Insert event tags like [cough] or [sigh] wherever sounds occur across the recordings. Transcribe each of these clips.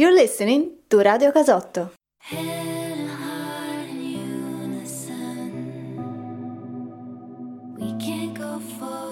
You're listening to Radio Casotto. Let go of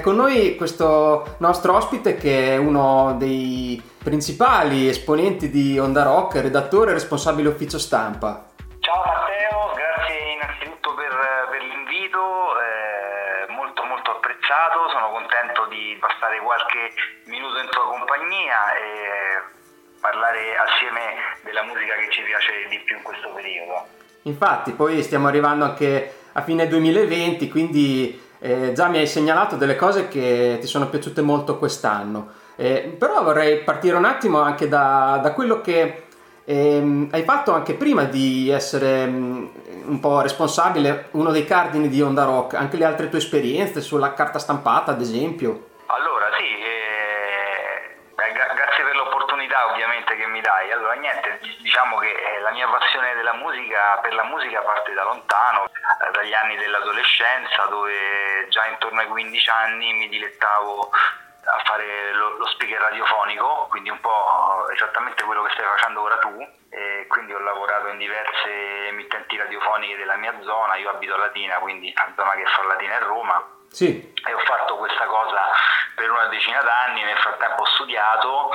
con noi questo nostro ospite che è uno dei principali esponenti di Onda Rock, redattore e responsabile ufficio stampa. Ciao Matteo, grazie innanzitutto per, per l'invito, eh, molto molto apprezzato, sono contento di passare qualche minuto in tua compagnia e parlare assieme della musica che ci piace di più in questo periodo. Infatti, poi stiamo arrivando anche a fine 2020, quindi eh, già mi hai segnalato delle cose che ti sono piaciute molto quest'anno. Eh, però vorrei partire un attimo anche da, da quello che ehm, hai fatto anche prima di essere um, un po' responsabile, uno dei cardini di Onda Rock, anche le altre tue esperienze sulla carta stampata, ad esempio. Allora, sì, eh, grazie per l'opportunità ovviamente che mi dai. Allora, niente, diciamo che eh, la mia passione della musica, per la musica parte da lontano, eh, dagli anni dell'adolescenza, dove già intorno ai 15 anni mi dilettavo a fare lo, lo, speaker radiofonico, quindi un po' esattamente quello che stai facendo ora tu. E quindi ho lavorato in diverse emittenti radiofoniche della mia zona, io abito a Latina, quindi la zona che fa Latina è Roma. Sì. E ho fatto questa cosa per una decina d'anni, nel frattempo ho studiato,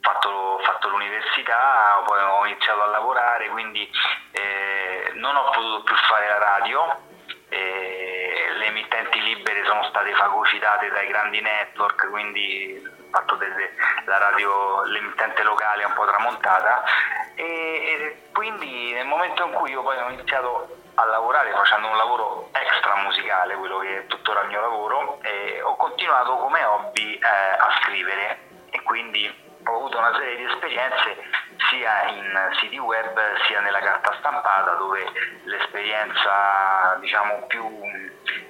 Fatto, fatto, l'università, poi ho iniziato a lavorare, quindi eh, non ho potuto più fare la radio. Eh, le emittenti libere sono state fagocitate dai grandi network, quindi fatto della radio, l'emittente locale è un po' tramontata e, e quindi nel momento in cui io poi ho iniziato a lavorare facendo un lavoro extra musicale, quello che è tuttora il mio lavoro, ho continuato come hobby eh, a scrivere e quindi ho avuto una serie di esperienze sia in siti web sia nella carta stampata dove l'esperienza diciamo più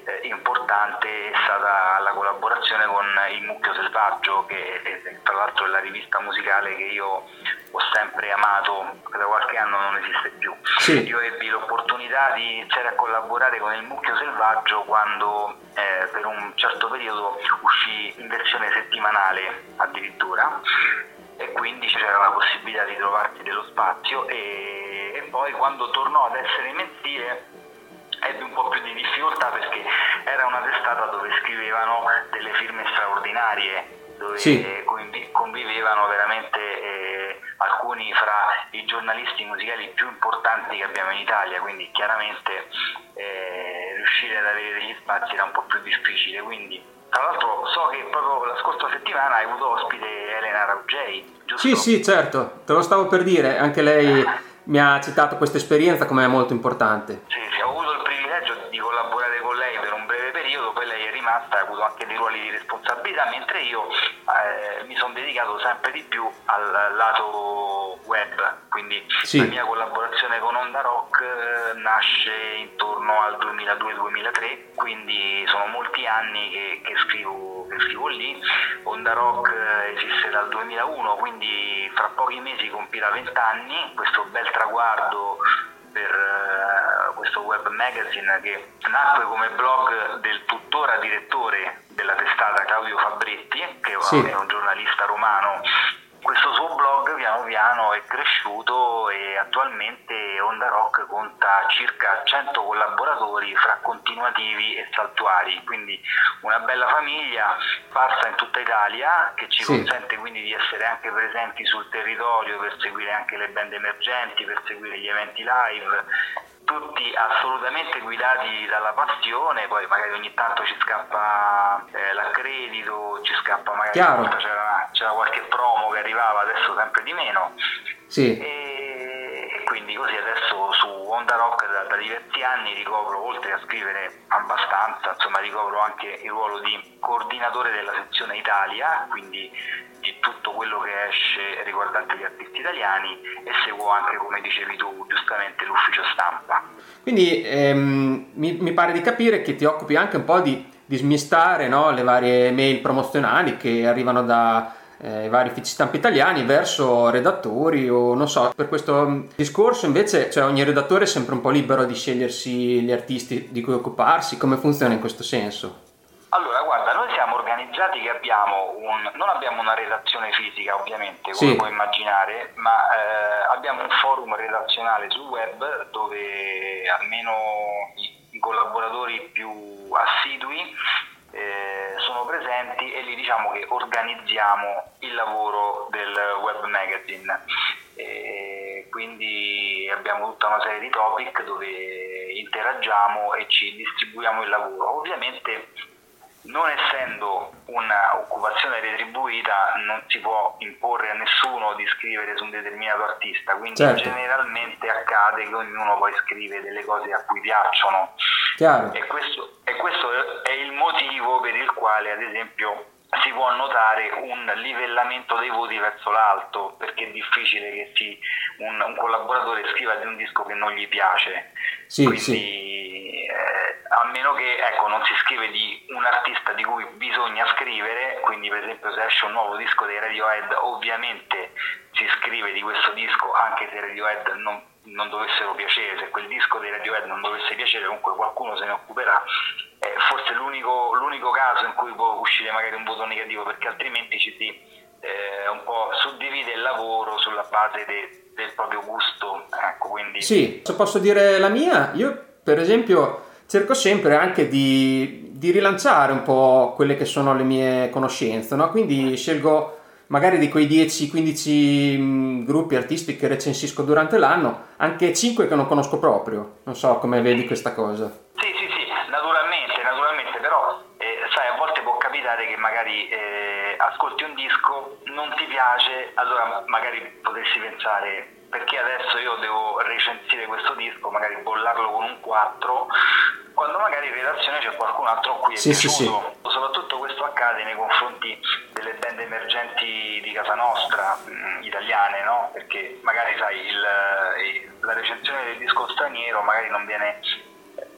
eh, importante è stata la collaborazione con il Mucchio Selvaggio, che è, tra l'altro è la rivista musicale che io ho sempre amato, che da qualche anno non esiste più. Sì. Io ebbi l'opportunità di iniziare a collaborare con il Mucchio Selvaggio quando eh, per un certo periodo uscì in versione settimanale addirittura e quindi c'era la possibilità di trovarsi dello spazio e, e poi quando tornò ad essere mensile ebbe un po' più di difficoltà perché era una testata dove scrivevano delle firme straordinarie dove sì. convivevano veramente eh, alcuni fra i giornalisti musicali più importanti che abbiamo in Italia, quindi chiaramente eh, riuscire ad avere degli spazi era un po' più difficile. Quindi, tra l'altro so che proprio la scorsa settimana hai avuto ospite Elena Raugei, giusto? Sì, sì, certo, te lo stavo per dire, anche lei [laughs] mi ha citato questa esperienza come molto importante. Sì, sì, ho avuto il collaborare con lei per un breve periodo, poi lei è rimasta, ha di responsabilità, mentre io eh, mi sono dedicato sempre di più al lato web, quindi sì. la mia collaborazione con Onda Rock eh, nasce intorno al 2002-2003, quindi sono molti anni che, che, scrivo, che scrivo lì. Onda Rock eh, esiste dal 2001, quindi fra pochi mesi compirà 20 anni, questo bel traguardo per uh, questo web magazine che nacque come blog del tuttora direttore della testata Claudio Fabretti, che sì. è un giornalista romano questo suo blog piano piano è cresciuto e attualmente Onda Rock conta circa 100 collaboratori fra continuativi e saltuari, quindi una bella famiglia sparsa in tutta Italia che ci sì. consente quindi di essere anche presenti sul territorio per seguire anche le band emergenti, per seguire gli eventi live tutti assolutamente guidati dalla passione, poi magari ogni tanto ci scappa eh, l'accredito, ci scappa magari c'era, c'era, qualche promo che arrivava, adesso sempre di meno. Sì. E, così adesso su Onda Rock da, da, diversi anni ricopro, oltre a scrivere abbastanza, insomma ricopro anche il ruolo di coordinatore della sezione Italia, quindi di tutto quello che esce riguardante gli artisti italiani e seguo anche, come dicevi tu, giustamente l'ufficio stampa. Quindi ehm, mi, mi, pare di capire che ti occupi anche un po' di, di smistare no, le varie mail promozionali che arrivano da eh, vari uffici stampa italiani verso redattori o non so, per questo discorso invece cioè, ogni redattore è sempre un po' libero di scegliersi gli artisti di cui occuparsi, come funziona in questo senso? Allora, guarda, noi siamo organizzati che abbiamo un, non abbiamo una redazione fisica ovviamente, come sì. puoi immaginare, ma eh, abbiamo un forum redazionale sul web dove almeno i, i collaboratori più assidui eh, sono presenti e lì diciamo che organizziamo il lavoro del web magazine. E quindi abbiamo tutta una serie di topic dove interagiamo e ci distribuiamo il lavoro. Ovviamente non essendo un'occupazione retribuita non si può imporre a nessuno di scrivere su un determinato artista, quindi certo. generalmente accade che ognuno poi scrive delle cose a cui piacciono e questo, e questo è il motivo per il quale ad esempio si può notare un livellamento dei voti verso l'alto perché è difficile che si, un, un, collaboratore scriva di un disco che non gli piace. Sì, Quindi, sì. Eh, a meno che ecco, non si scrive di un artista di cui bisogna scrivere, quindi per esempio se esce un nuovo disco dei Radiohead ovviamente si scrive di questo disco anche se Radiohead non, non dovessero piacere, se quel disco dei Radiohead non dovesse piacere comunque qualcuno se ne occuperà è forse l'unico, l'unico caso in cui può uscire magari un voto negativo perché altrimenti ci si eh, un po' suddivide il lavoro sulla base de, del proprio gusto. Ecco, quindi... Sì, se posso dire la mia, io per esempio cerco sempre anche di, di rilanciare un po' quelle che sono le mie conoscenze, no? quindi scelgo magari di quei 10-15 mm, gruppi artisti che recensisco durante l'anno, anche 5 che non conosco proprio. Non so come vedi questa cosa. Sì, sì, sì, naturalmente, naturalmente, però eh, sai, a volte può capitare che magari eh, ascolti un disco, non ti piace, allora magari potresti pensare perché adesso io devo recensire questo disco, magari bollarlo con un 4, quando magari in redazione c'è qualcun altro a cui è sì, piaciuto. Sì, sì. Soprattutto questo accade nei confronti delle band emergenti di casa nostra, mm, italiane, no? Perché magari sai, il, eh, la recensione del disco straniero magari non viene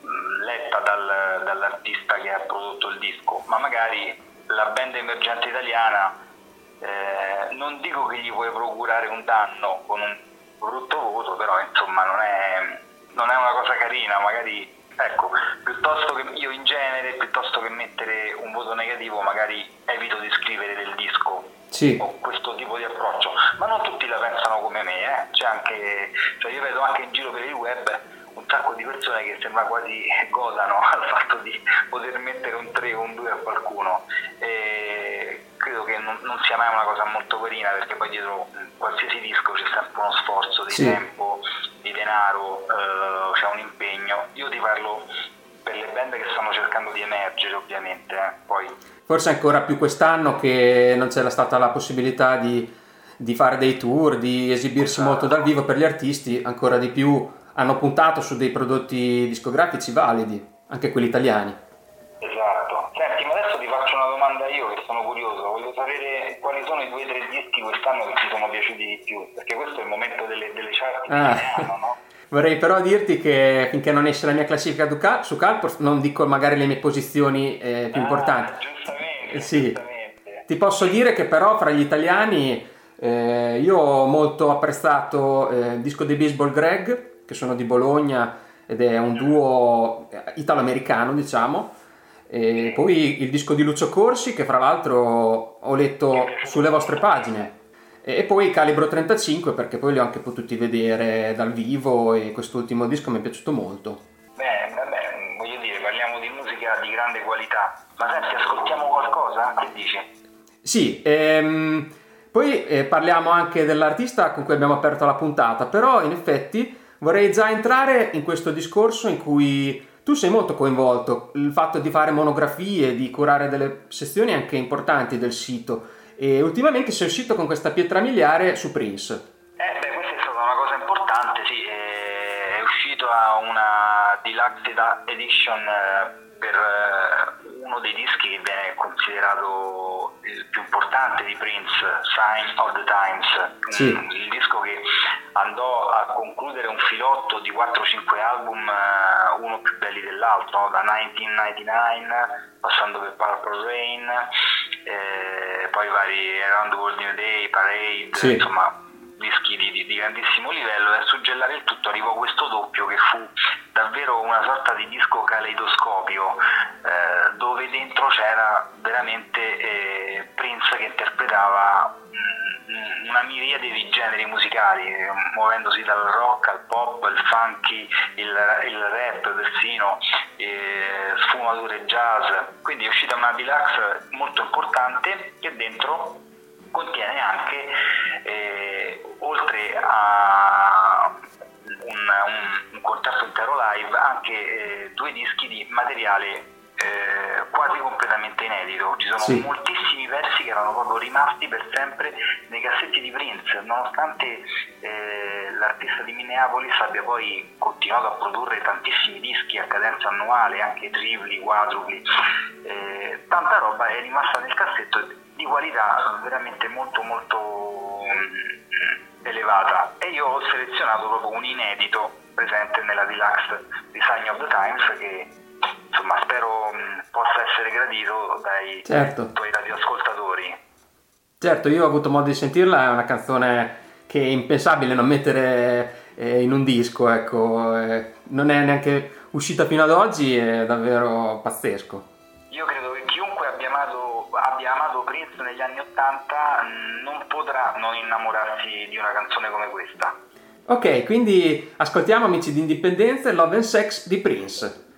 mm, letta dal, dall'artista che ha prodotto il disco, ma magari la band emergente italiana eh, non dico che gli puoi procurare un danno con un brutto voto, però insomma non è, non è una cosa carina, magari ecco, piuttosto che io in genere, piuttosto che mettere un voto negativo, magari evito di scrivere del disco. Sì. Ho questo tipo di approccio, ma non tutti la pensano come me, eh? C'è anche, cioè io vedo anche in giro per il web un sacco di persone che sembra quasi godano [laughs] al fatto di poter mettere un 3 o un 2 a qualcuno. E non, non, sia mai una cosa molto carina perché poi dietro qualsiasi disco c'è sempre uno sforzo di sì. tempo, di denaro, eh, c'è un impegno. Io ti parlo per le band che stanno cercando di emergere ovviamente. Eh. Poi... Forse ancora più quest'anno che non c'era stata la possibilità di, di fare dei tour, di esibirsi esatto. molto dal vivo per gli artisti, ancora di più hanno puntato su dei prodotti discografici validi, anche quelli italiani. Esatto. Senti, ma adesso ti faccio una domanda io che sono curioso, sapere quali sono i due o tre dischi quest'anno che ti sono piaciuti di più, perché questo è il momento delle, delle chart ah. no? [laughs] Vorrei però dirti che finché non esce la mia classifica su Calport non dico magari le mie posizioni eh, più ah, importanti. Giustamente, sì. giustamente. Ti posso dire che però fra gli italiani eh, io ho molto apprezzato eh, il disco di Baseball Greg che sono di Bologna ed è un duo italo-americano, diciamo. E poi il disco di Lucio Corsi, che fra l'altro ho letto sulle vostre pagine. E poi Calibro 35, perché poi li ho anche potuti vedere dal vivo e quest'ultimo disco mi è piaciuto molto. Beh, beh, voglio dire, parliamo di musica di grande qualità. Ma senti, ascoltiamo qualcosa? Che dici? Sì, ehm, poi eh, parliamo anche dell'artista con cui abbiamo aperto la puntata, però in effetti vorrei già entrare in questo discorso in cui tu sei molto coinvolto, il fatto di fare monografie, di curare delle sezioni anche importanti del sito. E ultimamente sei uscito con questa pietra miliare su Prince. Eh beh, questa è stata una cosa importante, sì, è uscito a una deluxe edition eh, per eh, uno dei dischi che viene considerato il più importante di Prince, Sign of the Times, sì. il disco che andò a concludere un filotto di 4-5 album, eh, uno più belli dell'altro, da 1999 passando per Purple Rain, eh, poi vari Around the World New Day, Parade, sì. insomma dischi di, di, di, grandissimo livello e a suggellare il tutto arrivò questo doppio che fu davvero una sorta di disco caleidoscopio eh, dove dentro c'era veramente eh, Prince che interpretava una miriade di generi musicali, muovendosi dal rock al pop, il funky, il, il rap persino, eh, sfumature jazz. Quindi è uscita una deluxe molto importante che dentro contiene anche, eh, oltre a un, un, un, concerto intero live, anche eh, due dischi di materiale eh, quasi completamente inedito. Ci sono sì. moltissimi versi che erano proprio rimasti per sempre nei cassetti di Prince, nonostante eh, l'artista di Minneapolis abbia poi continuato a produrre tantissimi dischi a cadenza annuale, anche tripli, quadrupli. Eh, tanta roba è rimasta nel cassetto di qualità veramente molto molto mm, elevata e io ho selezionato proprio un inedito presente nella Deluxe Design of the Times che insomma spero mm, possa essere gradito dai certo. tuoi radioascoltatori. Certo, io ho avuto modo di sentirla, è una canzone che è impensabile non mettere eh, in un disco, ecco, eh, non è neanche uscita fino ad oggi, è davvero pazzesco. 80 mm, non potrà non innamorarsi di una canzone come questa. Ok, quindi ascoltiamo Amici di Indipendenza e Love and Sex di Prince.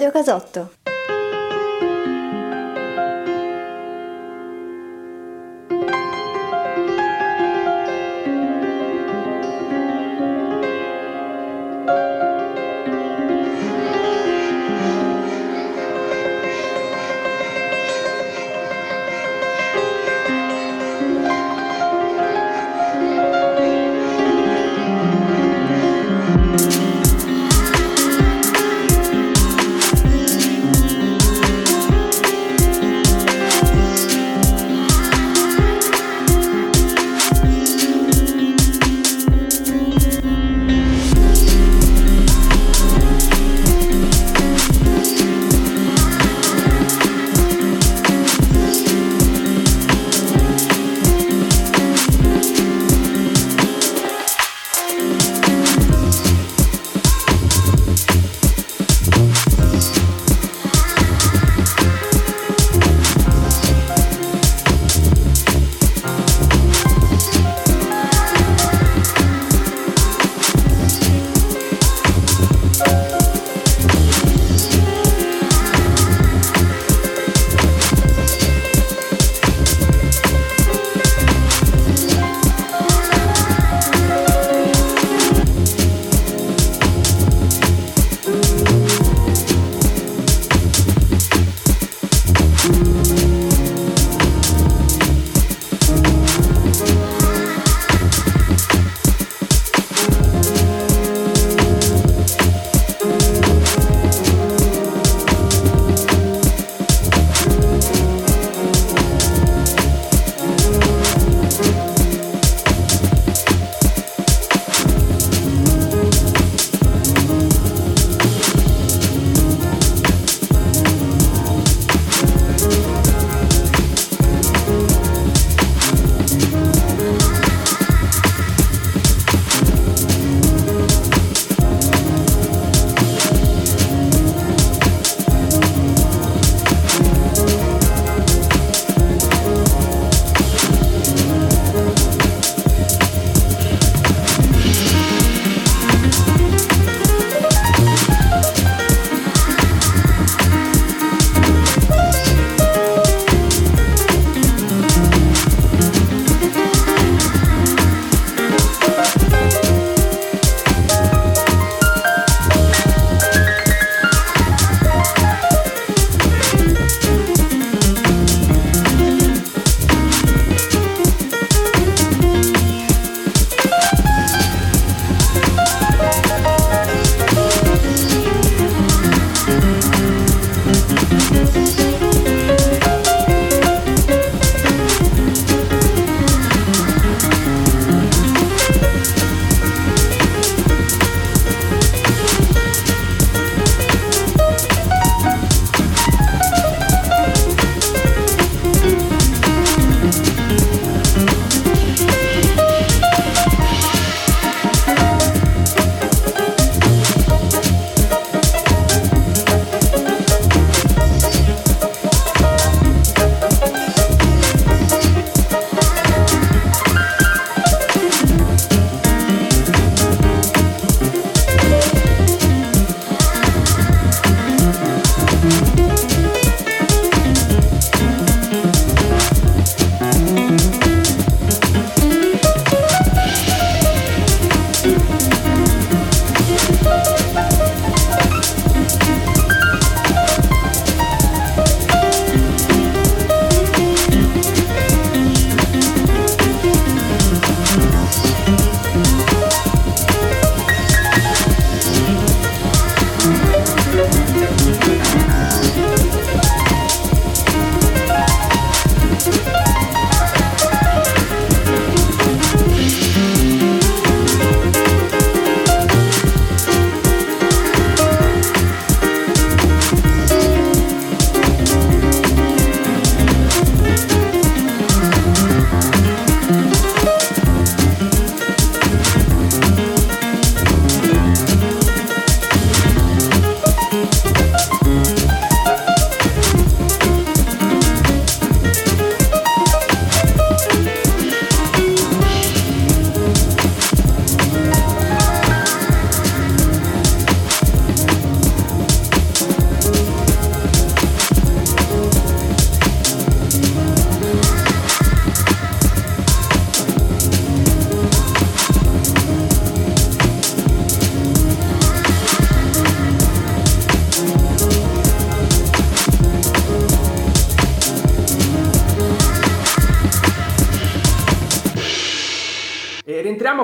Radio Casotto.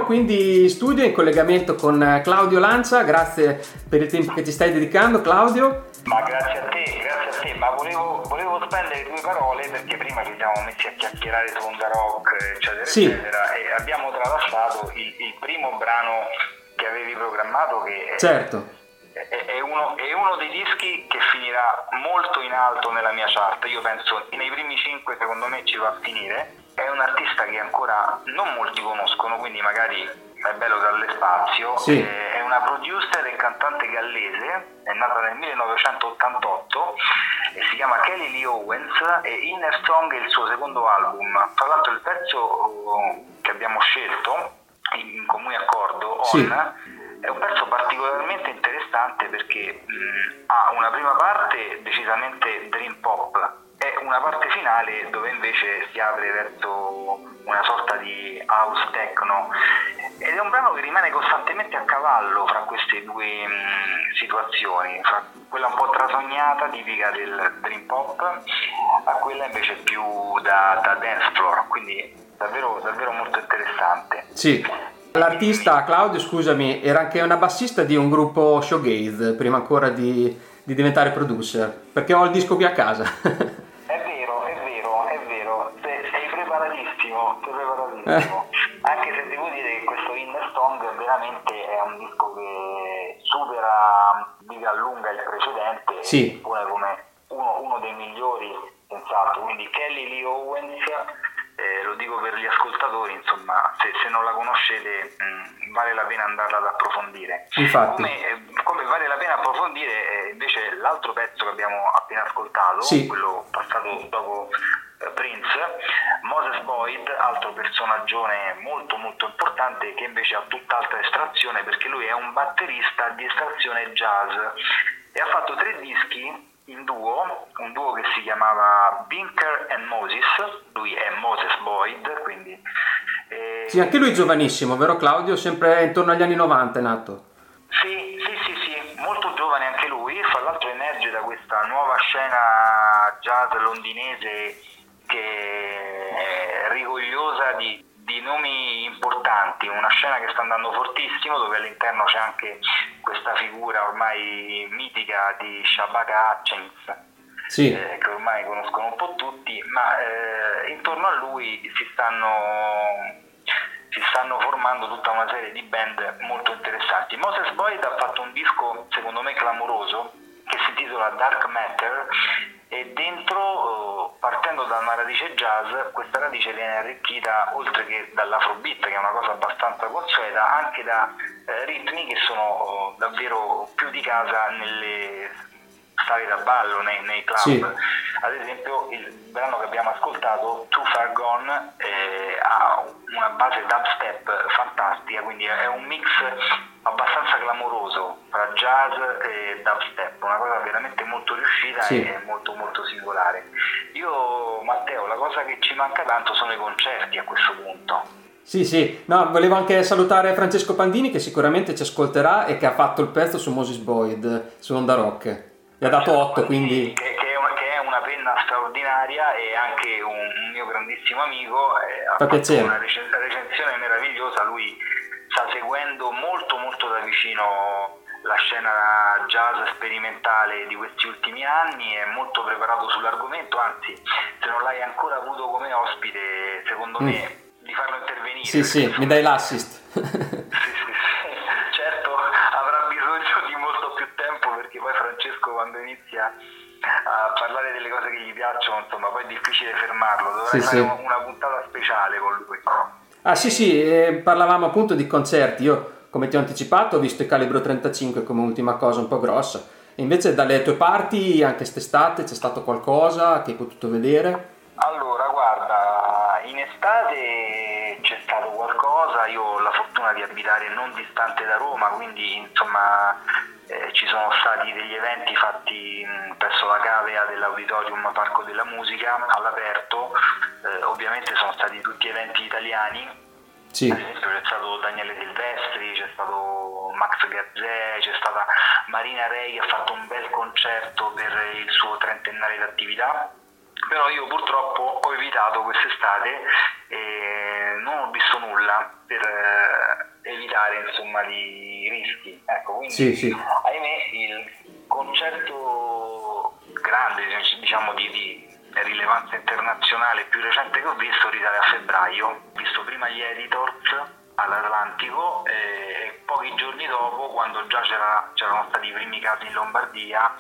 Quindi in studio in collegamento con Claudio Lancia, grazie per il tempo che ci stai dedicando Claudio. Ma grazie a te, grazie a te, ma volevo, volevo spendere due parole perché prima ci siamo messi a chiacchierare su Onda Rock, eccetera, sì. eccetera, e abbiamo tralasciato il, il primo brano che avevi programmato che certo. è, è, uno, è, uno, dei dischi che finirà molto in alto nella mia chart. Io penso nei primi cinque secondo me ci va a finire. È un artista che ancora non molti conoscono, quindi magari è bello darle spazio. Sì. È una producer e cantante gallese, è nata nel 1988 e si chiama Kelly Lee Owens e Inner Strong è il suo secondo album. Tra l'altro il pezzo che abbiamo scelto in comune accordo, sì. è un pezzo particolarmente interessante perché mh, ha una prima parte decisamente dream pop e una parte finale dove invece si apre verso una sorta di house techno ed è un brano che rimane costantemente a cavallo fra queste due mh, situazioni, fra quella un po' trasognata tipica del dream pop a quella invece più da, da dance floor, quindi davvero, davvero molto interessante. Sì. L'artista Claudio, scusami, era anche una bassista di un gruppo showgaze prima ancora di, di diventare producer, perché ho il disco qui a casa. [laughs] è vero, è vero, è vero, sei, sei preparatissimo, preparatissimo. Eh. Anche se devo dire che questo Inner Song veramente è un disco che supera di gran lunga il precedente sì. pone come uno, uno dei migliori, senz'altro. Quindi Kelly Lee Owens eh, lo dico per gli ascoltatori, insomma, se, se non la conoscete mh, mm, vale la pena andarla ad approfondire. Infatti. Come, eh, come vale la pena approfondire eh, invece l'altro pezzo che abbiamo appena ascoltato, sì. quello passato dopo Prince, Moses Boyd, altro personaggio molto molto importante che invece ha tutt'altra estrazione perché lui è un batterista di estrazione jazz e ha fatto tre dischi in duo, un duo che si chiamava Binker and Moses, lui è Moses Boyd, quindi... Eh... Sì, anche lui giovanissimo, vero Claudio? Sempre intorno agli anni 90 è nato. Sì, sì, sì, sì, molto giovane anche lui, fra l'altro emerge da questa nuova scena jazz londinese che è rigogliosa di di nomi importanti, una scena che sta andando fortissimo dove all'interno c'è anche questa figura ormai mitica di Shabaka Hutchins. Sì. Eh, che ormai conoscono un po' tutti, ma eh, intorno a lui si stanno, si stanno formando tutta una serie di band molto interessanti. Moses Boyd ha fatto un disco secondo me clamoroso che si intitola Dark Matter e dentro, eh, partendo da una radice jazz, questa radice viene arricchita oltre che dall'afrobeat, che è una cosa abbastanza consueta, anche da eh, ritmi che sono eh, davvero più di casa nelle sale da ballo, nei, nei club. Sì. Ad esempio il brano che abbiamo ascoltato, Too Far Gone, eh, ha una base dubstep fantastica, quindi è un mix abbastanza clamoroso tra jazz e dubstep, una cosa veramente molto riuscita sì. e molto molto singolare. Io Matteo, la cosa che ci manca tanto sono i concerti a questo punto. Sì, sì, no, volevo anche salutare Francesco Pandini che sicuramente ci ascolterà e che ha fatto il pezzo su Moses Boyd, su Onda Rock. Gli ha dato 8, quindi... Che, penna straordinaria e anche un, mio grandissimo amico. Eh, ha Fa piacere. una recensione meravigliosa, lui sta seguendo molto molto da vicino la scena jazz sperimentale di questi ultimi anni, è molto preparato sull'argomento, anzi se non l'hai ancora avuto come ospite, secondo mm. me di farlo intervenire. Sì, sì, mi dai l'assist. [laughs] [laughs] sì, sì. Certo, avrà bisogno di molto più tempo perché poi Francesco quando inizia a parlare delle cose che gli piacciono, insomma, poi è difficile fermarlo, dovrei sì, fare sì. una puntata speciale con lui. Ah sì sì, eh, parlavamo appunto di concerti, io come ti ho anticipato ho visto il Calibro 35 come ultima cosa un po' grossa, invece dalle tue parti anche quest'estate c'è stato qualcosa che hai potuto vedere? Allora guarda, in estate c'è stato qualcosa, io ho la fortuna di abitare non distante da Roma, quindi insomma eh, ci sono stati degli eventi fatti mh, presso la cavea dell'Auditorium Parco della Musica all'aperto, eh, ovviamente sono stati tutti eventi italiani, Sì. ad esempio c'è stato Daniele Silvestri, c'è stato Max Gazzè, c'è stata Marina Rei che ha fatto un bel concerto per il suo trentennale d'attività, però io purtroppo ho evitato quest'estate e non ho visto nulla per evitare insomma i rischi. Ecco, quindi sì, sì. ahimè il concerto grande diciamo di, di rilevanza internazionale più recente che ho visto risale a febbraio, ho visto prima gli editors all'Atlantico e pochi giorni dopo, quando già c'era, c'erano stati i primi casi in Lombardia,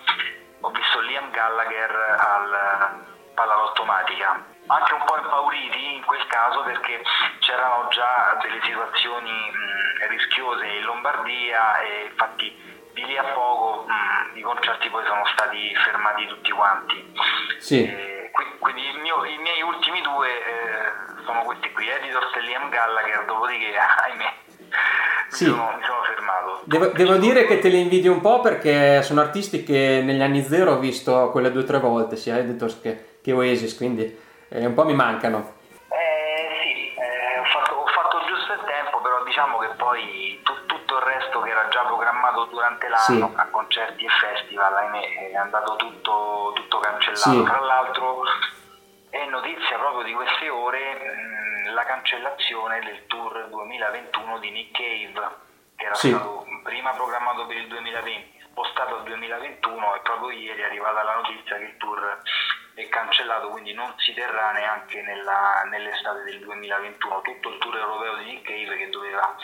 ho visto Liam Gallagher al Palla Automatica anche un po' impauriti in quel caso perché c'erano già delle situazioni mh, rischiose in Lombardia e infatti di lì a poco mh, i concerti poi sono stati fermati tutti quanti. Sì. E, quindi mio, i miei ultimi due eh, sono questi qui, Editors e Liam Gallagher, dopodiché [laughs] ahimè sì. mi, sono, mi sono fermato. Devo, devo, dire che te li invidio un po' perché sono artisti che negli anni zero ho visto quelle due o tre volte, sia Editors che, che Oasis, quindi eh, un po' mi mancano. Eh sì, eh, ho, fatto, ho, fatto, giusto il tempo, però diciamo che poi tu, tutto il resto che era già programmato durante l'anno sì. a concerti e festival, ahimè, è andato tutto, tutto cancellato. Sì. Tra l'altro è notizia proprio di queste ore mh, la cancellazione del tour 2021 di Nick Cave, che era sì. stato prima programmato per il 2020, spostato al 2021 e proprio ieri è arrivata la notizia che il tour è cancellato, quindi non si terrà neanche nella, nell'estate del 2021. Tutto il tour europeo di Nick Cave che doveva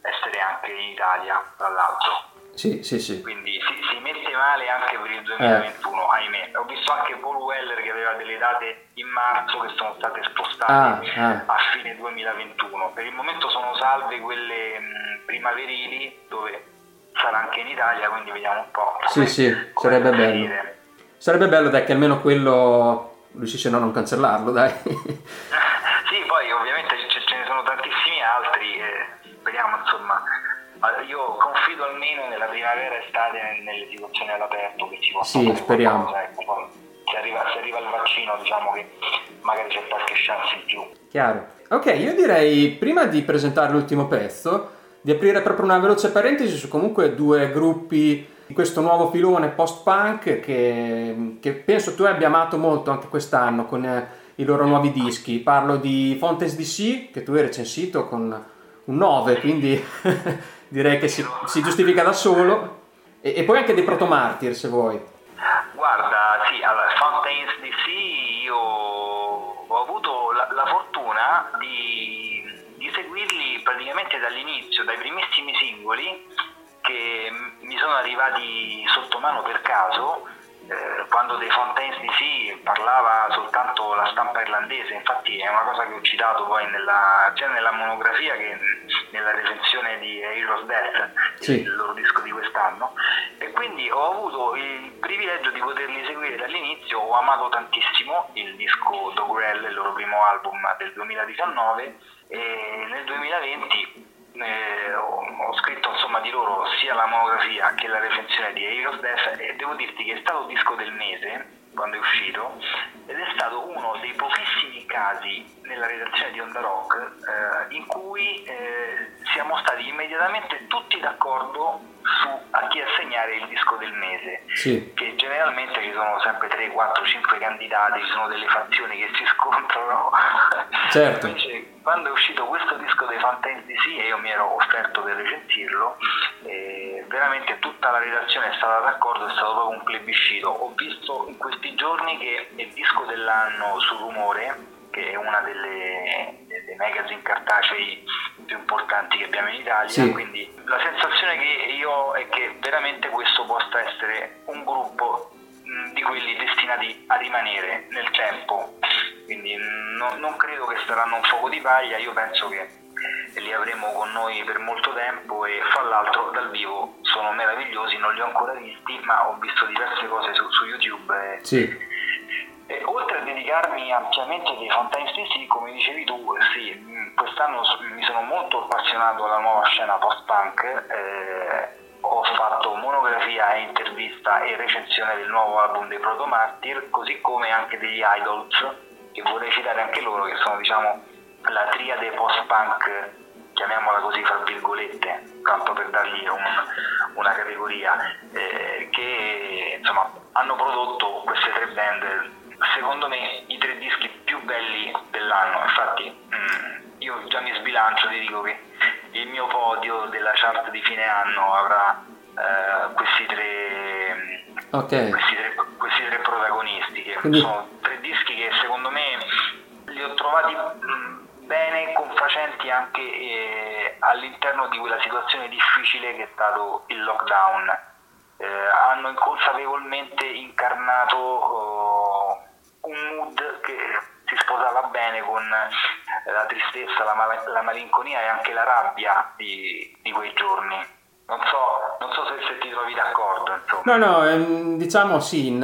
essere anche in Italia, tra l'altro. Sì, sì, sì. Quindi si, si, mette male anche per il 2021, eh. ahimè. Ho visto anche Paul Weller che aveva delle date in marzo che sono state spostate ah, ah. a fine 2021. Per il momento sono salve quelle mh, primaverili dove sarà anche in Italia, quindi vediamo un po'. Sì, sì, sarebbe bello. Sarebbe bello dai che almeno quello riuscisce a non cancellarlo, dai. sì, poi ovviamente ce, ne sono tantissimi altri, speriamo insomma io confido almeno nella primavera estate nelle situazioni all'aperto che ci possono sì, speriamo. Ecco, se, arriva, se arriva, il vaccino diciamo che magari c'è qualche chance in più. Chiaro. Ok, io direi prima di presentare l'ultimo pezzo di aprire proprio una veloce parentesi su comunque due gruppi di questo nuovo filone post-punk che, che penso tu abbia amato molto anche quest'anno con eh, i loro nuovi dischi. Parlo di Fontes DC che tu hai recensito con un 9, quindi [laughs] direi che si, si giustifica da solo. E, e, poi anche dei protomartir se vuoi. Guarda, sì, allora, Fountains DC io ho avuto la, la fortuna di, di, seguirli praticamente dall'inizio, dai primissimi singoli che mi sono arrivati sotto mano per caso eh, quando dei Fontaines DC parlava soltanto la stampa irlandese, infatti è una cosa che ho citato poi nella, sia nella monografia che nella recensione di Heroes Death, sì. il loro disco di quest'anno, e quindi ho avuto il privilegio di poterli seguire dall'inizio, ho amato tantissimo il disco Dogrel, il loro primo album del 2019, e nel 2020 eh, ho, ho, scritto insomma di loro sia la monografia che la recensione di Heroes Death e devo dirti che è stato disco del mese quando è uscito ed è stato uno dei pochissimi casi nella redazione di Onda Rock eh, in cui eh, siamo stati immediatamente tutti d'accordo su a chi assegnare il disco del mese sì. che generalmente ci sono sempre 3, 4, 5 candidati ci sono delle fazioni che si [laughs] scontrano certo. invece quando è uscito questo disco dei DC e io mi ero offerto per recensirlo eh, veramente tutta la redazione è stata d'accordo è stato proprio un plebiscito ho visto in questi giorni che il disco dell'anno su Rumore che è una delle, dei magazine cartacei più importanti che abbiamo in Italia, sì. quindi la sensazione che io ho è che veramente questo possa essere un gruppo di quelli destinati a rimanere nel tempo, quindi no, non credo che saranno un fuoco di paglia, io penso che li avremo con noi per molto tempo e fra l'altro dal vivo sono meravigliosi, non li ho ancora visti, ma ho visto diverse cose su, su YouTube. E, sì e oltre a dedicarmi ampiamente dei Fountains DC, come dicevi tu, sì, quest'anno mi sono molto appassionato alla nuova scena post-punk, eh, ho fatto monografia intervista e recensione del nuovo album dei Proto Martyr, così come anche degli Idols, che vorrei citare anche loro, che sono diciamo la triade post-punk, chiamiamola così fra virgolette, tanto per dargli un, una categoria, eh, che insomma hanno prodotto queste tre band secondo me i tre dischi più belli dell'anno, infatti mm, io già mi sbilancio, ti dico che il mio podio della chart di fine anno avrà okay. questi, tre, questi, tre, protagonisti, che Quindi... sono tre dischi che secondo me li ho trovati bene, confacenti anche eh, all'interno di quella situazione difficile che è stato il lockdown. Eh, hanno inconsapevolmente incarnato oh, un mood che si sposava bene con la tristezza, la, mal- la malinconia e anche la rabbia di, di quei giorni. Non so, non so se, se, ti trovi d'accordo. Insomma. No, no, ehm, diciamo sì, in,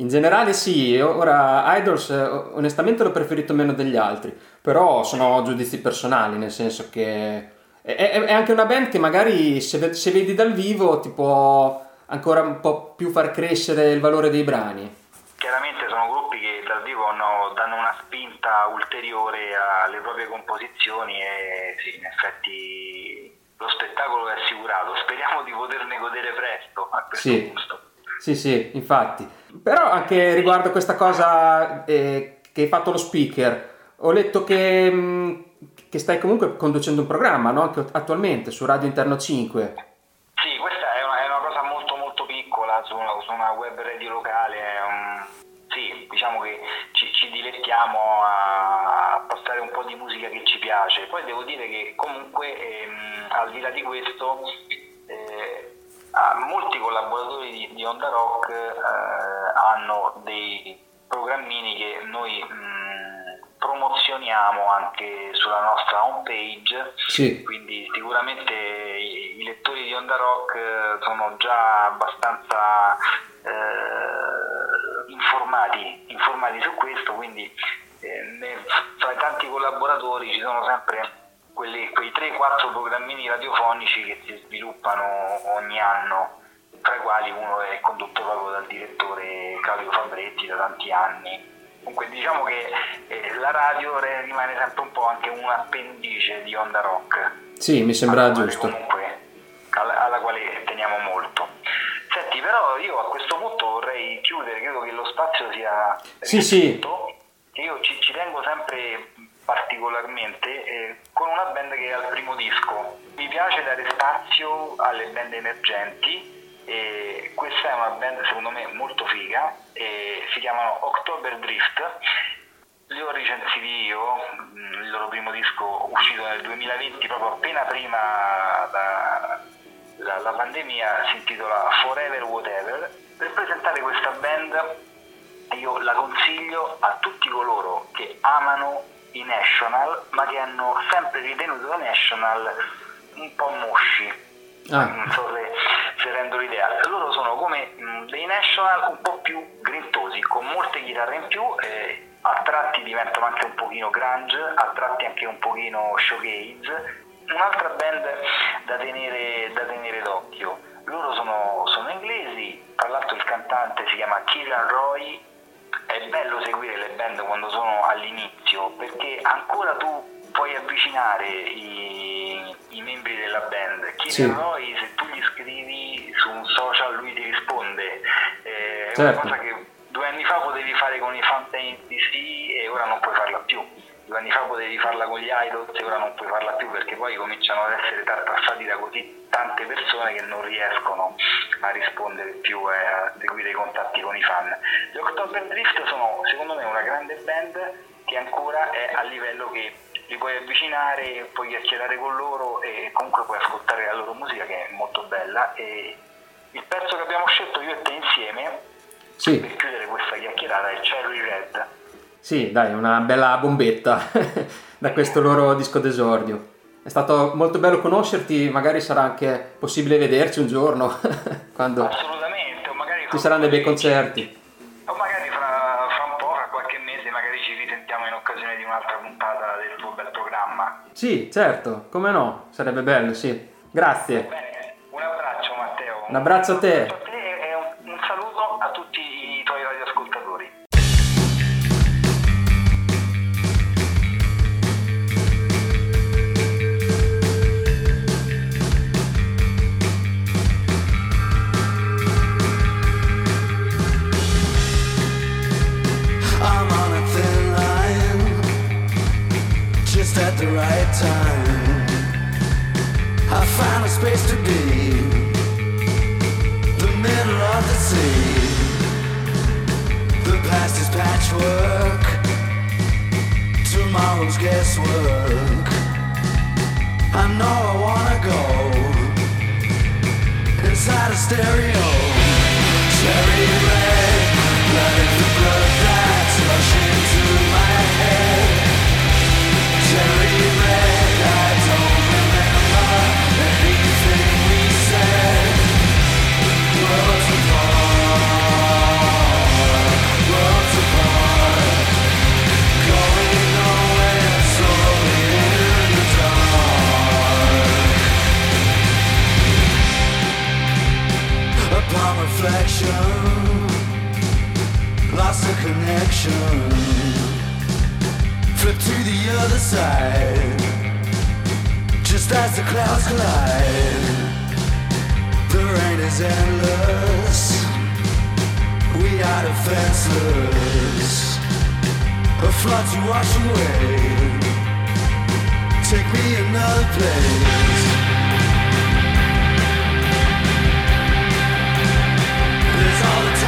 in, generale sì. Ora, Idols eh, onestamente l'ho preferito meno degli altri, però sono giudizi personali, nel senso che è, è, è anche una band che magari se, se, vedi dal vivo ti può ancora un po' più far crescere il valore dei brani. Chiaramente sono gruppi che dal vivo hanno, danno una spinta ulteriore alle proprie composizioni e sì, in effetti lo spettacolo è assicurato, speriamo di poterne godere presto a questo sì. punto. Sì, sì, infatti. Però anche riguardo questa cosa eh, che hai fatto lo speaker, ho letto che, mm, che stai comunque conducendo un programma, no? Anche attualmente su Radio Interno 5. Sì, questa è una, è una cosa molto molto piccola su una, su una web radio locale. Un, sì, diciamo che ci, ci dilettiamo a, a passare un po' di musica che ci piace. Poi devo dire che comunque... Ehm, al di là di questo, eh, molti collaboratori di, di Onda Rock eh, hanno dei programmini che noi mh, mm, promozioniamo anche sulla nostra homepage, sì. quindi sicuramente i, i, lettori di Onda Rock eh, sono già abbastanza eh, informati, informati, su questo, quindi eh, tra i tanti collaboratori ci sono sempre quelli, quei 3-4 programmini radiofonici che si sviluppano ogni anno, tra i quali uno è condotto proprio dal direttore Claudio Fabretti da tanti anni. Comunque diciamo che eh, la radio rimane sempre un po' anche un appendice di Onda Rock. Sì, mi sembra giusto. Comunque, alla, alla quale teniamo molto. Senti, però io a questo punto vorrei chiudere, credo che lo spazio sia... Sì, sì. Io ci, ci tengo sempre particolarmente eh, con una band che è al primo disco. Mi piace dare spazio alle band emergenti e questa è una band secondo me molto figa, si chiamano October Drift. Li ho recensiti io, mm, il loro primo disco uscito nel 2020, proprio appena prima la pandemia, si intitola Forever Whatever. Per presentare questa band io la consiglio a tutti coloro che amano i National, ma che hanno sempre ritenuto la National un po' mosci. Ah. Non so se, se, rendo l'idea. Loro sono come mh, dei National un po' più grintosi, con molte chitarre in più. Eh, a tratti diventano anche un pochino grunge, a tratti anche un pochino showgaze. Un'altra band da tenere, da tenere d'occhio. Loro sono, sono inglesi, tra l'altro il cantante si chiama Kieran Roy è bello seguire le band quando sono all'inizio perché ancora tu puoi avvicinare i, i membri della band. Chi sì. poi se tu gli scrivi su un social lui ti risponde. Eh, è certo. una cosa che due anni fa potevi fare con i Fountain DC e ora non puoi farla più. Due anni fa potevi farla con gli idols e ora non puoi farla più perché poi cominciano ad essere tartassati da così tante persone che non riescono a rispondere più e a seguire i contatti con i fan. Gli October Drift sono secondo me una grande band che ancora è a livello che li puoi avvicinare, puoi chiacchierare con loro e comunque puoi ascoltare la loro musica che è molto bella e il pezzo che abbiamo scelto io e te insieme sì. per chiudere questa chiacchierata è Cherry Red. Sì, dai, una bella bombetta [laughs] da questo loro disco d'esordio. È stato molto bello conoscerti, magari sarà anche possibile vederci un giorno [laughs] quando Assolutamente, o magari ci saranno dei bei concerti. O magari fra, fra, un po', fra qualche mese, magari ci risentiamo in occasione di un'altra puntata del tuo bel programma. Sì, certo, come no, sarebbe bello, sì. Grazie. Bene, un abbraccio Matteo. Un abbraccio a te. The right time. I find a space to be the middle of the sea. The past is patchwork. Tomorrow's guesswork. I know I wanna go inside a stereo. Cherry red, like Upon reflection, lost a connection. Flip to the other side, just as the clouds collide. The rain is endless. We are defenseless. A flood to wash away. Take me another place. There's all the time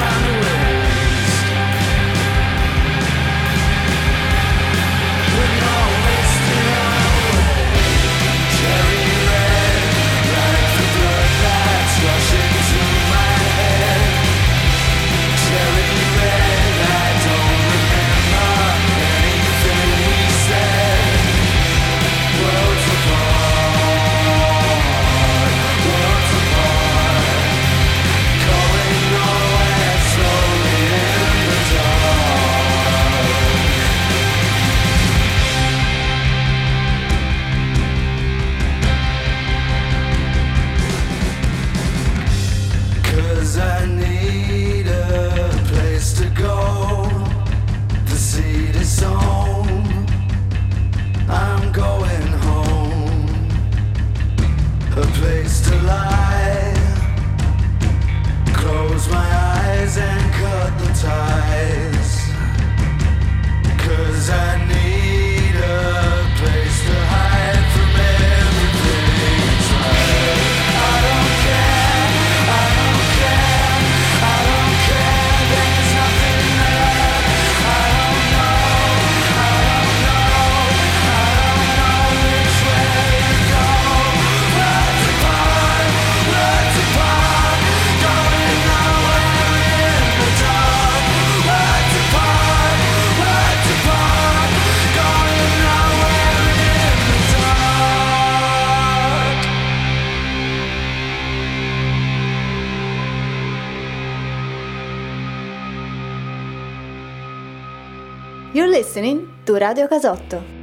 listening to Radio Casotto.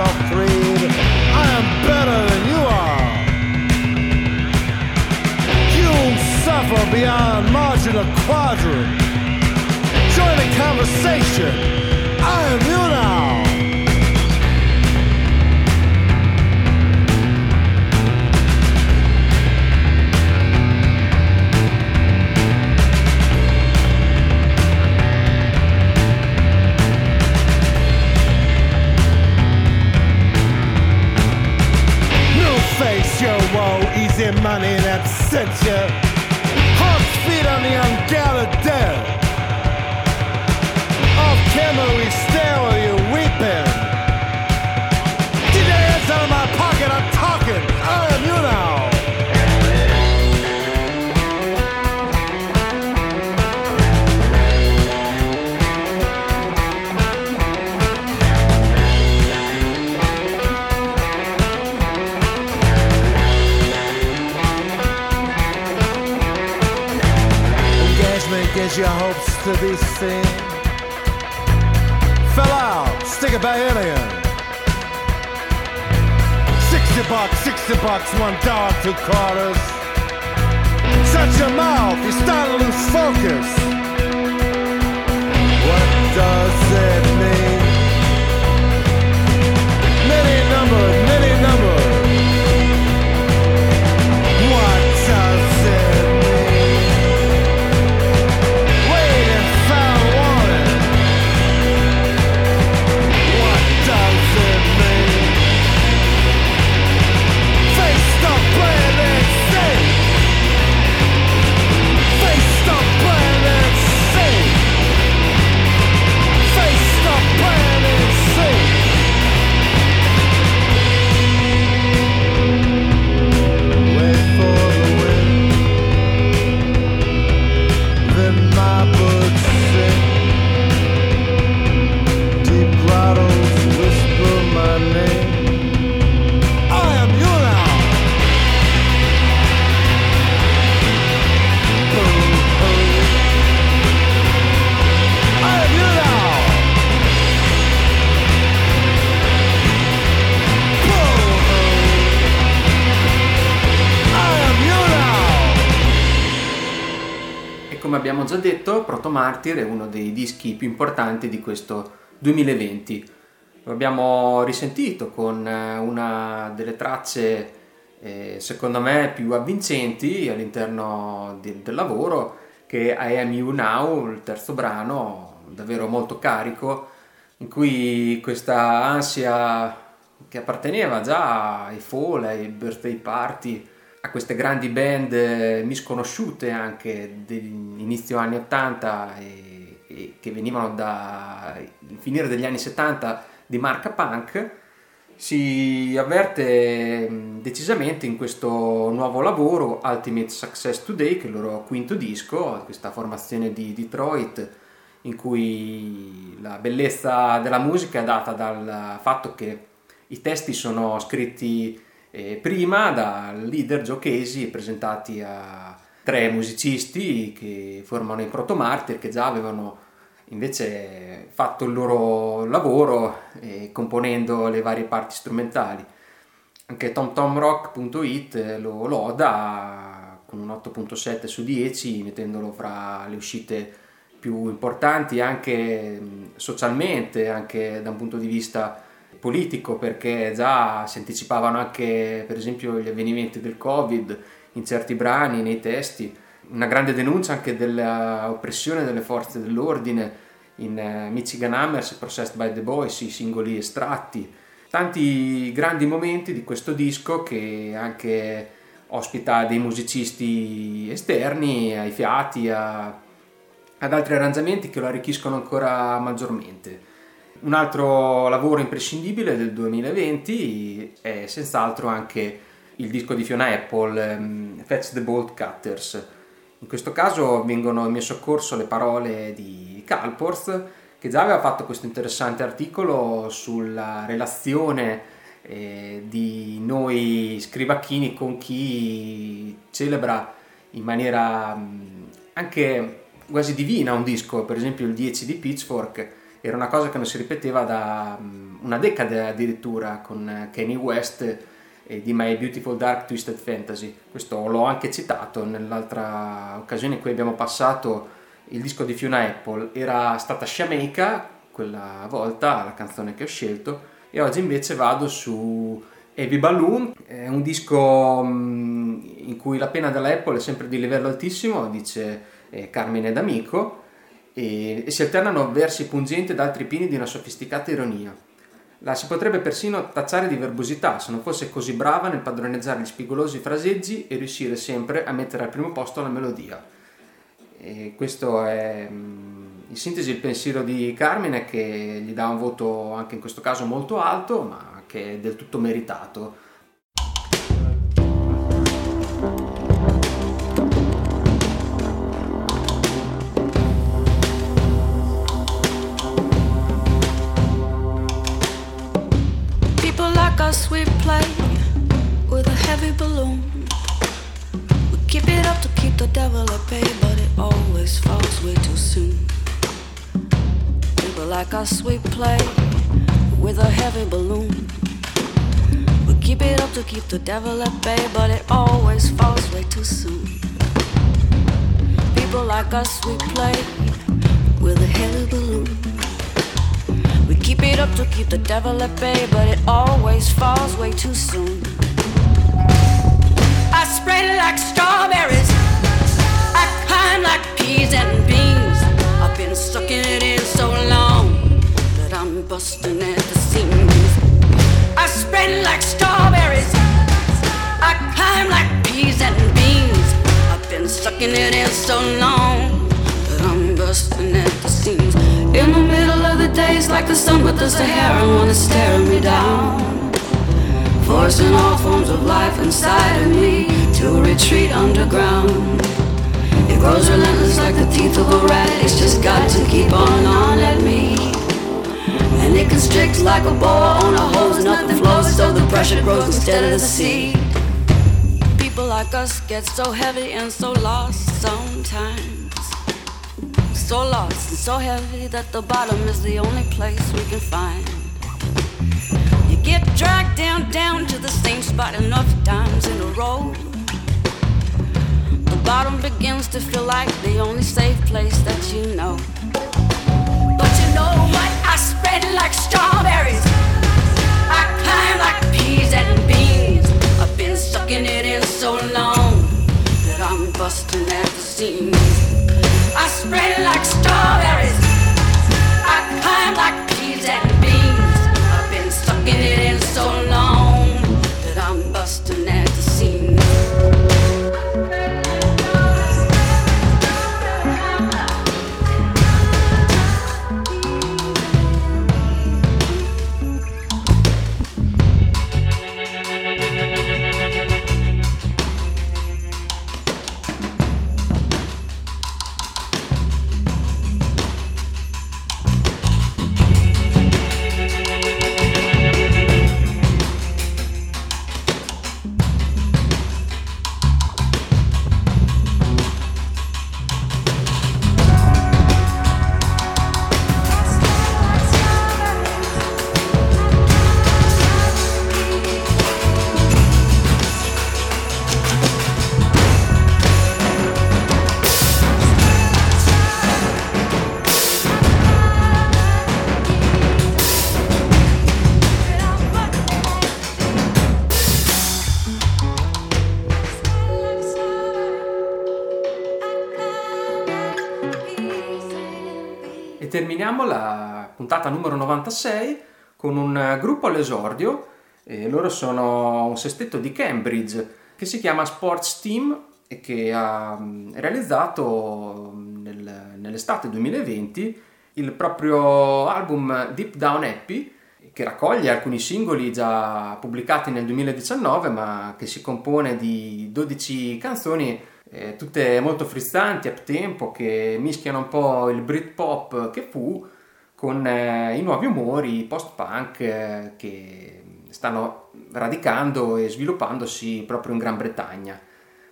I am better than you are. You suffer beyond marginal quadrant. Join the conversation. Woe, money that sent you. Horse feet on the ungathered dead. Off camera, we stare while you weeping. Get your hands out of my pocket, one dog to chorus. Martyr è uno dei dischi più importanti di questo 2020. Lo abbiamo risentito con eh, una delle tracce eh, secondo me più avvincenti all'interno di- del lavoro che è I Am You Now, il terzo brano, davvero molto carico, in cui questa ansia che apparteneva già ai fall, ai birthday party, a queste grandi band eh, misconosciute anche dell'inizio anni 80 e, e che venivano dal finire degli anni 70 di marca punk, si avverte mh, decisamente in questo nuovo lavoro Ultimate Success Today, che è il loro quinto disco, questa formazione di Detroit in cui la bellezza della musica è data dal fatto che i testi sono scritti eh, prima dal leader e presentati a tre musicisti che formano i Proto Martyr che già avevano invece fatto il loro lavoro eh, componendo le varie parti strumentali. Anche TomTomRock.it lo loda con un 8.7 su 10 mettendolo fra le uscite più importanti anche mh, socialmente, anche da un punto di vista politico perché già si anticipavano anche per esempio gli avvenimenti del Covid in certi brani, nei testi, una grande denuncia anche dell'oppressione delle forze dell'ordine in eh, Michigan Hammers Processed by the Boys, i singoli estratti, tanti grandi momenti di questo disco che anche ospita dei musicisti esterni, ai fiati, a- ad altri arrangiamenti che lo arricchiscono ancora maggiormente. Un altro lavoro imprescindibile del 2020 è senz'altro anche il disco di Fiona Apple, ehm, Fetch the Bolt Cutters. In questo caso vengono in mio soccorso le parole di Calporth, che già aveva fatto questo interessante articolo sulla relazione eh, di noi scrivacchini con chi celebra in maniera mh, anche quasi divina un disco, per esempio il 10 di Pitchfork era una cosa che non si ripeteva da mh, una decade addirittura con eh, Kanye West e di My Beautiful Dark Twisted Fantasy. Questo l'ho anche citato nell'altra occasione in cui abbiamo passato il disco di Fiona Apple. Era stata Shameka quella volta, la canzone che ho scelto, e oggi invece vado su Heavy Balloon, è un disco mh, in cui la pena della Apple è sempre di livello altissimo, dice eh, Carmine D'Amico, e, e si alternano versi pungenti ed altri pieni di una sofisticata ironia. La si potrebbe persino tacciare di verbosità se non fosse così brava nel padroneggiare gli spigolosi fraseggi e riuscire sempre a mettere al primo posto la melodia. E questo è mm, in sintesi il pensiero di Carmine che gli dà un voto anche in questo caso molto alto, ma che è del tutto meritato. We play with a heavy balloon. We keep it up to keep the devil at bay, but it always falls way too soon. People like us, we play with a heavy balloon. We keep it up to keep the devil at bay, but it always falls way too soon. People like us, we play with a heavy balloon. It up to keep the devil at bay, but it always falls way too soon. I spread like strawberries. I climb like peas and beans. I've been sucking it in so long that I'm busting at the seams. I spread like strawberries. I climb like peas and beans. I've been sucking it in so long that I'm busting at the seams. In the middle of the day, it's like the sun with the Sahara wanna stare me down. Forcing all forms of life inside of me to retreat underground. It grows relentless like the teeth of a rat. It's just got to keep on on at me. And it constricts like a boa on a hose. Nothing flows, so the pressure grows instead of the sea. People like us get so heavy and so lost sometimes. So lost and so heavy that the bottom is the only place we can find. You get dragged down, down to the same spot enough times in a row. The bottom begins to feel like the only safe place that you know. But you know what? I spread like strawberries. I climb like peas and beans. I've been sucking it in so long that I'm busting at the seams. I've been sucking it in so long Terminiamo la puntata numero 96 con un eh, gruppo all'esordio. E loro sono un sestetto di Cambridge che si chiama Sports Team e che ha mm, realizzato mm, nel- nell'estate 2020 il proprio album Deep Down Happy che raccoglie alcuni singoli già pubblicati nel 2019 ma che si compone di 12 canzoni eh, tutte molto frizzanti, up tempo, che mischiano un po' il Britpop che fu con eh, i nuovi umori post-punk eh, che stanno radicando e sviluppandosi proprio in Gran Bretagna.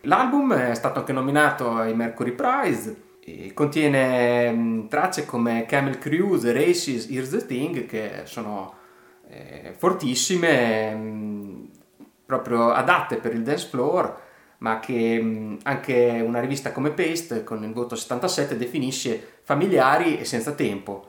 L'album è stato anche nominato ai Mercury Prize e contiene mh, tracce come Camel Cruise, Races, Here's the Thing che sono eh, fortissime, mh, proprio adatte per il dance floor, ma che mh, anche una rivista come Paste con il voto 77 definisce familiari e senza tempo.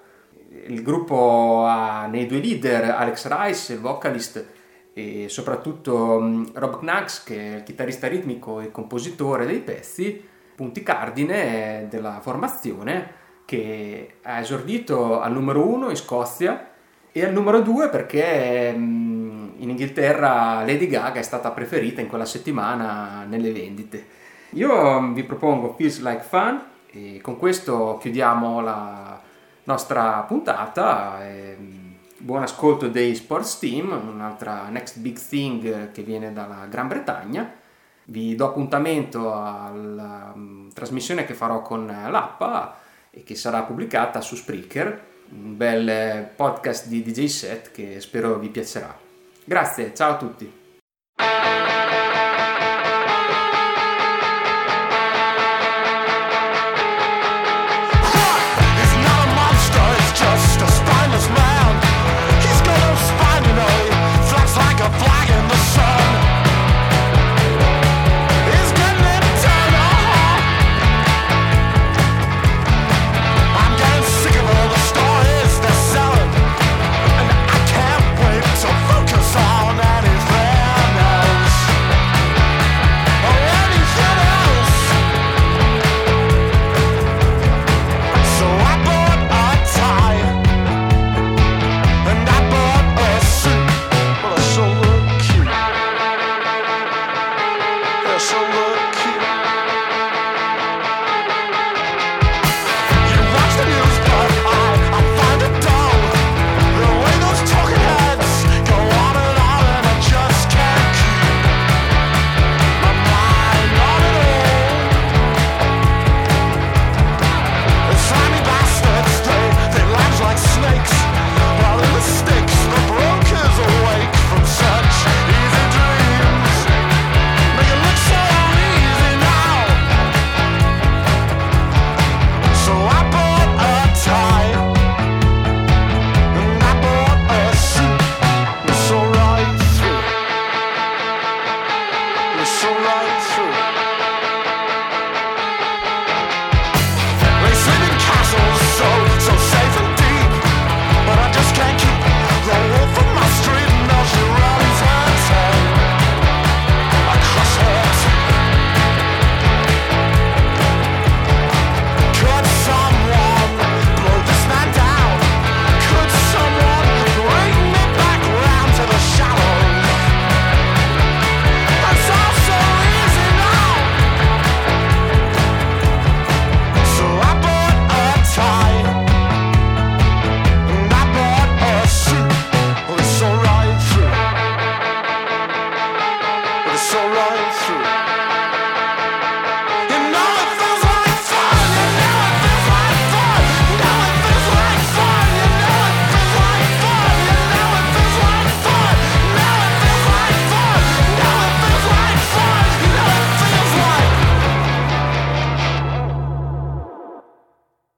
Il gruppo ha nei due leader Alex Rice, il vocalist, e soprattutto mh, Rob Knacks, che è il chitarrista ritmico e compositore dei pezzi, punti cardine della formazione, che ha esordito al numero uno in Scozia e al numero due perché mh, in Inghilterra Lady Gaga è stata preferita in quella settimana nelle vendite. Io mh, vi propongo Feels Like Fun e con questo chiudiamo la nostra puntata. mh, buon ascolto dei Sports Team, un'altra next big thing che viene dalla Gran Bretagna. Vi do appuntamento alla mh, trasmissione che farò con l'Appa e che sarà pubblicata su Spreaker, un bel podcast di DJ set che spero vi piacerà. Grazie, ciao a tutti.